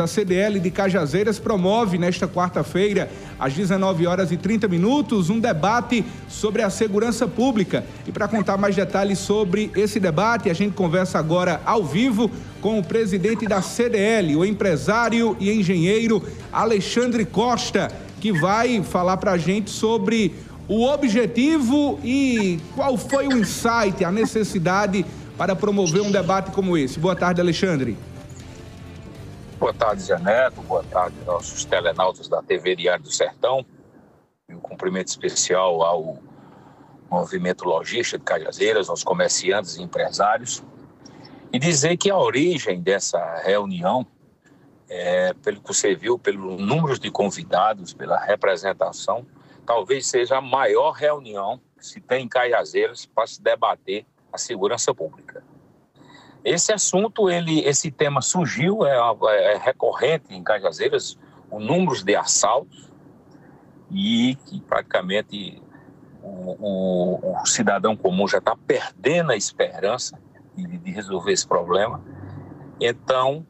A CDL de Cajazeiras promove nesta quarta-feira, às 19 horas e 30 minutos, um debate sobre a segurança pública. E para contar mais detalhes sobre esse debate, a gente conversa agora ao vivo com o presidente da CDL, o empresário e engenheiro Alexandre Costa, que vai falar para a gente sobre o objetivo e qual foi o insight, a necessidade para promover um debate como esse. Boa tarde, Alexandre. Boa tarde, Zé Neto. Boa tarde, nossos telenautas da TV Diário do Sertão. E um cumprimento especial ao movimento lojista de Cajazeiras, aos comerciantes e empresários. E dizer que a origem dessa reunião, é, pelo que você viu, pelo número de convidados, pela representação, talvez seja a maior reunião que se tem em Cajazeiras para se debater a segurança pública. Esse assunto, ele, esse tema surgiu, é, é recorrente em Cajazeiras, o número de assaltos, e que praticamente o, o, o cidadão comum já está perdendo a esperança de, de, resolver esse problema. Então,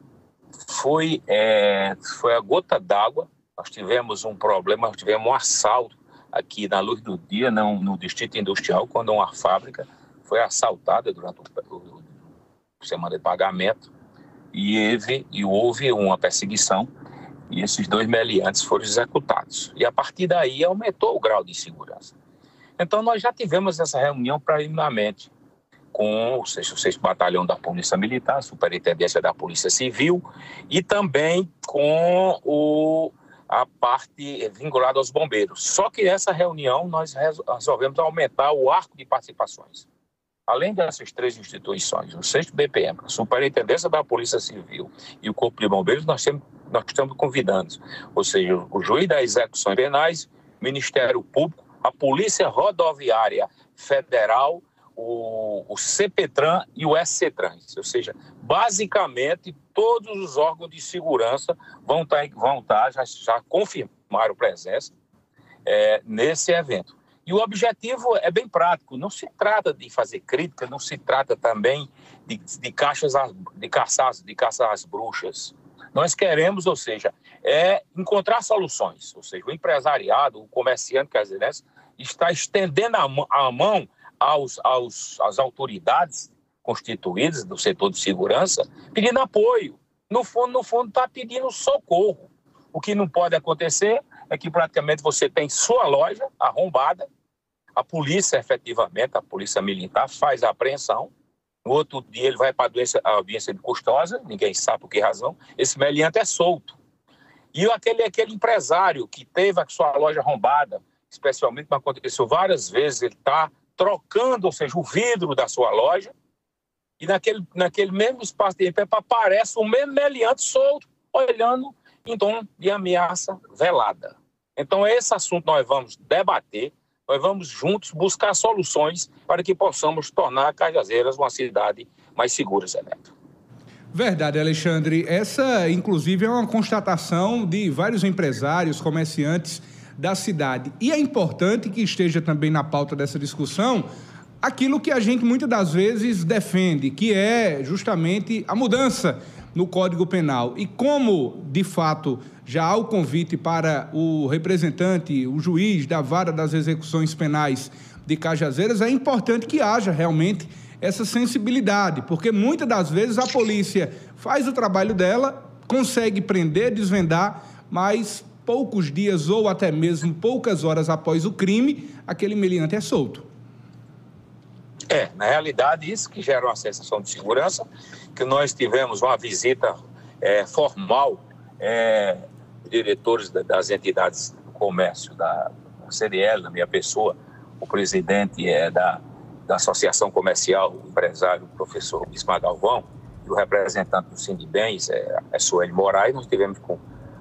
foi, é, foi a gota d'água. Nós tivemos um problema, nós tivemos um assalto aqui na luz do dia, não, no Distrito Industrial, quando uma fábrica foi assaltada durante o semana de pagamento, e, houve, e houve uma perseguição, e esses dois meliantes foram executados. E a partir daí aumentou o grau de insegurança. Então nós já tivemos essa reunião preliminarmente com o 6 Batalhão da Polícia Militar, Superintendência da Polícia Civil, e também com o, a parte vinculada aos bombeiros. Só que nessa reunião nós resolvemos aumentar o arco de participações além dessas três instituições, o 6 BPM, a Superintendência da Polícia Civil e o Corpo de Bombeiros, nós, temos, nós estamos convidando, ou seja, o juiz das execuções penais, Ministério Público, a Polícia Rodoviária Federal, o, o CPTRAN e o SCTRANS, ou seja, basicamente todos os órgãos de segurança vão estar, tá, vão estar tá, já, já confirmaram presença é, nesse evento. E o objetivo é bem prático, não se trata de fazer crítica, não se trata também de, de, caixas, de, caçar, de caçar as bruxas. Nós queremos, ou seja, é encontrar soluções, ou seja, o empresariado, o comerciante caserense está estendendo a, a mão aos, aos, às autoridades constituídas do setor de segurança, pedindo apoio. No fundo, no fundo, está pedindo socorro. O que não pode acontecer é que praticamente você tem sua loja arrombada, a polícia efetivamente, a polícia militar faz a apreensão, no outro dia ele vai para a audiência de custosa, ninguém sabe por que razão, esse meliante é solto. E aquele, aquele empresário que teve a sua loja arrombada, especialmente como aconteceu várias vezes, ele está trocando, ou seja, o vidro da sua loja, e naquele, naquele mesmo espaço de tempo aparece o mesmo meliante solto, olhando em tom de ameaça velada. Então, esse assunto nós vamos debater, nós vamos juntos buscar soluções para que possamos tornar Cajazeiras uma cidade mais segura, Zé Neto. Verdade, Alexandre. Essa, inclusive, é uma constatação de vários empresários, comerciantes da cidade. E é importante que esteja também na pauta dessa discussão aquilo que a gente muitas das vezes defende, que é justamente a mudança no Código Penal. E como, de fato, já há o convite para o representante, o juiz da vara das execuções penais de Cajazeiras, é importante que haja realmente essa sensibilidade, porque muitas das vezes a polícia faz o trabalho dela, consegue prender, desvendar, mas poucos dias ou até mesmo poucas horas após o crime, aquele meliante é solto. É, na realidade, isso que gera uma sensação de segurança, que nós tivemos uma visita é, formal, é, diretores das entidades do comércio, da, CDL, da minha pessoa, o presidente é da, da Associação Comercial, o empresário, o professor Bismar Galvão, e o representante do Sindibens, é, é Sueli Moraes, nós tivemos com,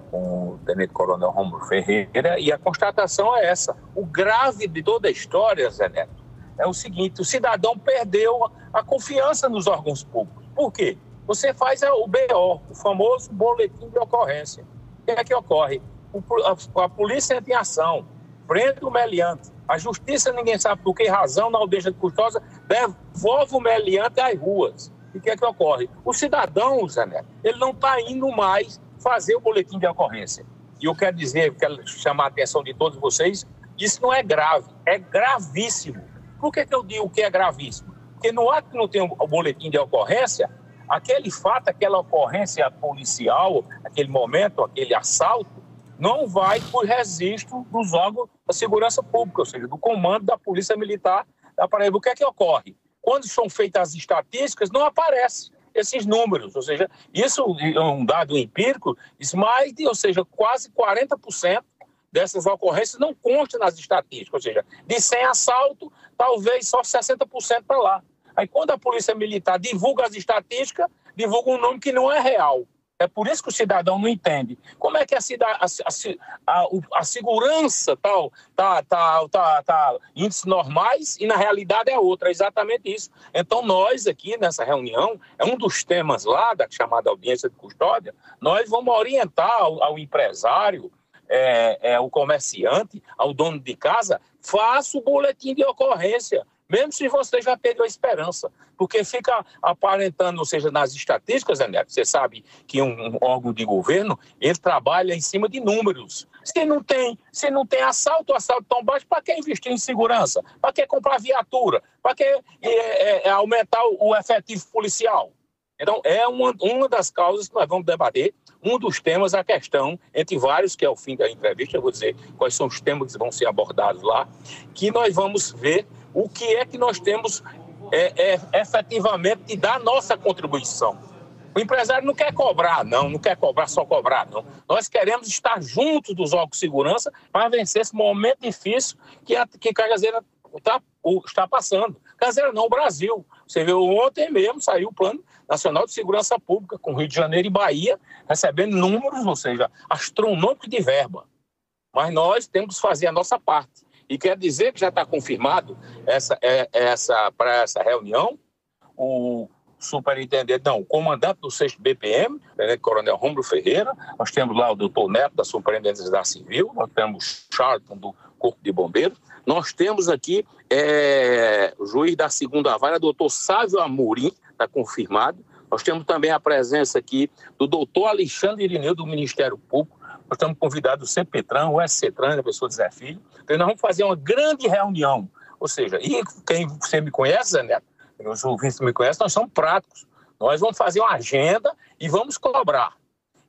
com o Tenente Coronel Romulo Ferreira, e a constatação é essa. O grave de toda a história, Zé Neto, é o seguinte: o cidadão perdeu a confiança nos órgãos públicos. Por quê? Você faz o BO, o famoso boletim de ocorrência. O que é que ocorre? a, polícia entra em ação, prende o meliante. A justiça, ninguém sabe por que razão, na audiência de custosa, devolve o meliante às ruas. E o que é que ocorre? O cidadão, Zé Neto, ele não está indo mais fazer o boletim de ocorrência. E eu quero dizer, quero chamar a atenção de todos vocês, isso não é grave, é gravíssimo. Por que, que eu digo que é gravíssimo? Porque no ato que não tem o boletim de ocorrência, aquele fato, aquela ocorrência policial, aquele momento, aquele assalto, não vai por registro dos órgãos da segurança pública, ou seja, do comando da Polícia Militar da Paraíba. O que é que ocorre? Quando são feitas as estatísticas, não aparece esses números, ou seja, isso é um dado empírico, mais de, ou seja, quase 40% dessas ocorrências não constam nas estatísticas, ou seja, de 100 assaltos, talvez só 60% para lá. Aí quando a Polícia Militar divulga as estatísticas, divulga um nome que não é real. É por isso que o cidadão não entende. Como é que a, a, a, a segurança tal tá, tá, tá, tá índices normais e na realidade é outra, é exatamente isso. Então nós aqui nessa reunião, é um dos temas lá da chamada audiência de custódia, nós vamos orientar ao, ao empresário, é, é, o comerciante, ao dono de casa, faça o boletim de ocorrência mesmo se você já perdeu a esperança, porque fica aparentando, ou seja, nas estatísticas, André, você sabe que um, órgão de governo, ele trabalha em cima de números. Se não tem, se não tem assalto, assalto tão baixo, para que investir em segurança? Para que comprar viatura? Para que é, é, é, aumentar o efetivo policial? Então, é uma, uma das causas que nós vamos debater. Um dos temas, a questão, entre vários, que é o fim da entrevista, eu vou dizer quais são os temas que vão ser abordados lá, que nós vamos ver o que é que nós temos é, é, efetivamente de dar nossa contribuição. O empresário não quer cobrar, não, não quer cobrar só cobrar, não. Nós queremos estar juntos dos órgãos de segurança para vencer esse momento difícil que a, que a Cajazeira tá, está passando. Cajazeira não, o Brasil. Você viu ontem mesmo, saiu o Plano Nacional de Segurança Pública, com Rio de Janeiro e Bahia, recebendo números, ou seja, astronômicos de verba. Mas nós temos que fazer a nossa parte. E quer dizer que já está confirmado essa, é, essa, para essa reunião o superintendente, não, o comandante do 6 BPM, o Coronel Romulo Ferreira, nós temos lá o doutor Neto, da Superintendência da Civil, nós temos Charlton, do Corpo de Bombeiros, nós temos aqui é, o juiz da segunda vara, doutor Sávio Amorim, está confirmado, nós temos também a presença aqui do doutor Alexandre Irineu, do Ministério Público, nós estamos convidados o CEPETRAN, o SCETRAN, a pessoa de Zé Filho. Então, nós vamos fazer uma grande reunião. Ou seja, e quem você me conhece, Zé Neto, os ouvintes me conhecem, nós somos práticos. Nós vamos fazer uma agenda e vamos cobrar.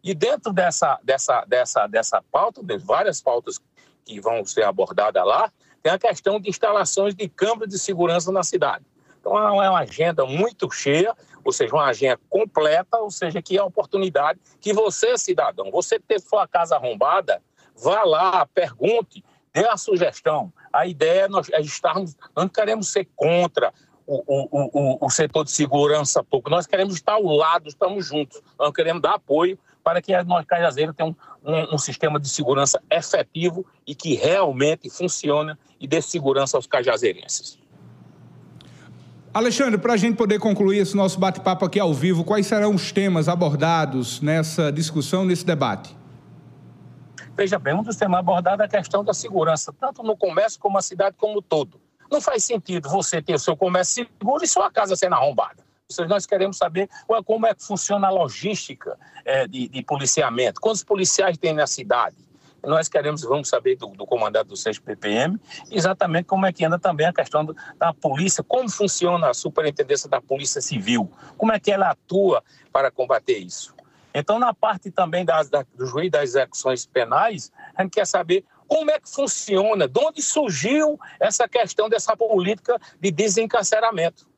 E dentro dessa, dessa, dessa, dessa pauta, de várias pautas que vão ser abordadas lá, tem a questão de instalações de câmeras de segurança na cidade. Então é uma agenda muito cheia, ou seja, uma agenda completa, ou seja, que é a oportunidade que você, cidadão, você ter sua casa arrombada, vá lá, pergunte, dê a sugestão. A ideia é nós é estarmos, nós não queremos ser contra o, o, o, o setor de segurança pouco, nós queremos estar ao lado, estamos juntos, nós queremos dar apoio para que nós, Cajazeiras, tenhamos um, um, sistema de segurança efetivo e que realmente funcione e dê segurança aos cajazeirenses. Alexandre, para a gente poder concluir esse nosso bate-papo aqui ao vivo, quais serão os temas abordados nessa discussão, nesse debate? Veja bem, um dos temas abordados é a questão da segurança, tanto no comércio como na cidade como todo. Não faz sentido você ter o seu comércio seguro e sua casa sendo arrombada. Nós queremos saber como é que funciona a logística é, de, de policiamento, quantos policiais tem na cidade, nós queremos, vamos saber do, do comandante do 6 PPM, exatamente como é que anda também a questão do, da polícia, como funciona a superintendência da Polícia Civil, como é que ela atua para combater isso. Então, na parte também das, da, do juiz das execuções penais, a gente quer saber como é que funciona, de onde surgiu essa questão dessa política de desencarceramento.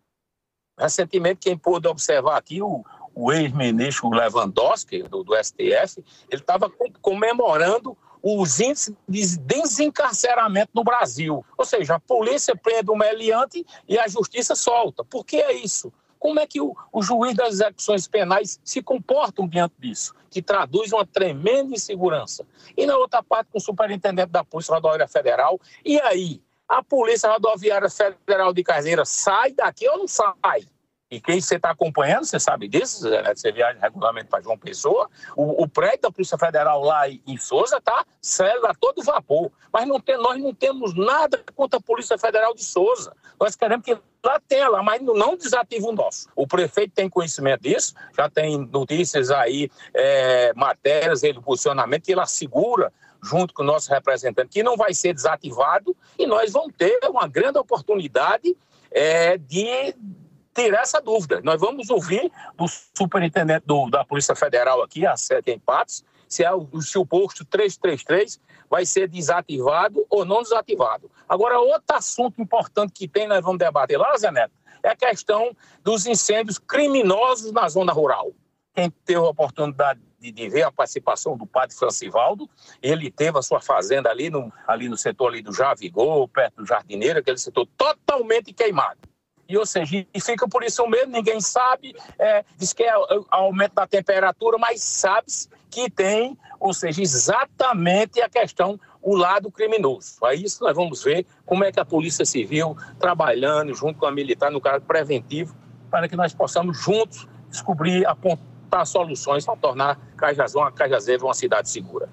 Recentemente, quem pôde observar aqui, o, o ex-ministro Lewandowski, do, do STF, ele estava comemorando os índices de desencarceramento no Brasil. Ou seja, a polícia prende o meliante e a justiça solta. Por que é isso? Como é que o, o juiz das execuções penais se comportam diante disso? Que traduz uma tremenda insegurança. E na outra parte, com o superintendente da Polícia Rodoviária Federal. E aí? A Polícia Rodoviária Federal de Caseira sai daqui ou não sai? E quem você está acompanhando, você sabe disso, né? você viaja regularmente para João Pessoa, o, o, prédio da Polícia Federal lá em Souza está célula a todo vapor. Mas não tem, nós não temos nada contra a Polícia Federal de Souza. Nós queremos que lá tenha lá, mas não desativa o nosso. O prefeito tem conhecimento disso, já tem notícias aí, é, matérias, ele posicionamento, que ele assegura junto com o nosso representante, que não vai ser desativado e nós vamos ter uma grande oportunidade é, de tirar essa dúvida. Nós vamos ouvir do superintendente do, da Polícia Federal aqui, a Sete em Patos, se, é o, se o posto 333 vai ser desativado ou não desativado. Agora, outro assunto importante que tem, nós vamos debater lá, Zé Neto, é a questão dos incêndios criminosos na zona rural. Quem teve a oportunidade de, de, ver a participação do padre Francivaldo. Ele teve a sua fazenda ali no, ali no setor ali do Javigol, perto do Jardineiro, aquele setor totalmente queimado. E, ou seja, e fica por isso mesmo, ninguém sabe, é, diz que é aumento da temperatura, mas sabe que tem, ou seja, exatamente a questão, o lado criminoso. Aí isso nós vamos ver como é que a Polícia Civil trabalhando junto com a militar no caso preventivo, para que nós possamos juntos descobrir, apontar soluções para tornar Cajazão, Cajazeiras uma cidade segura.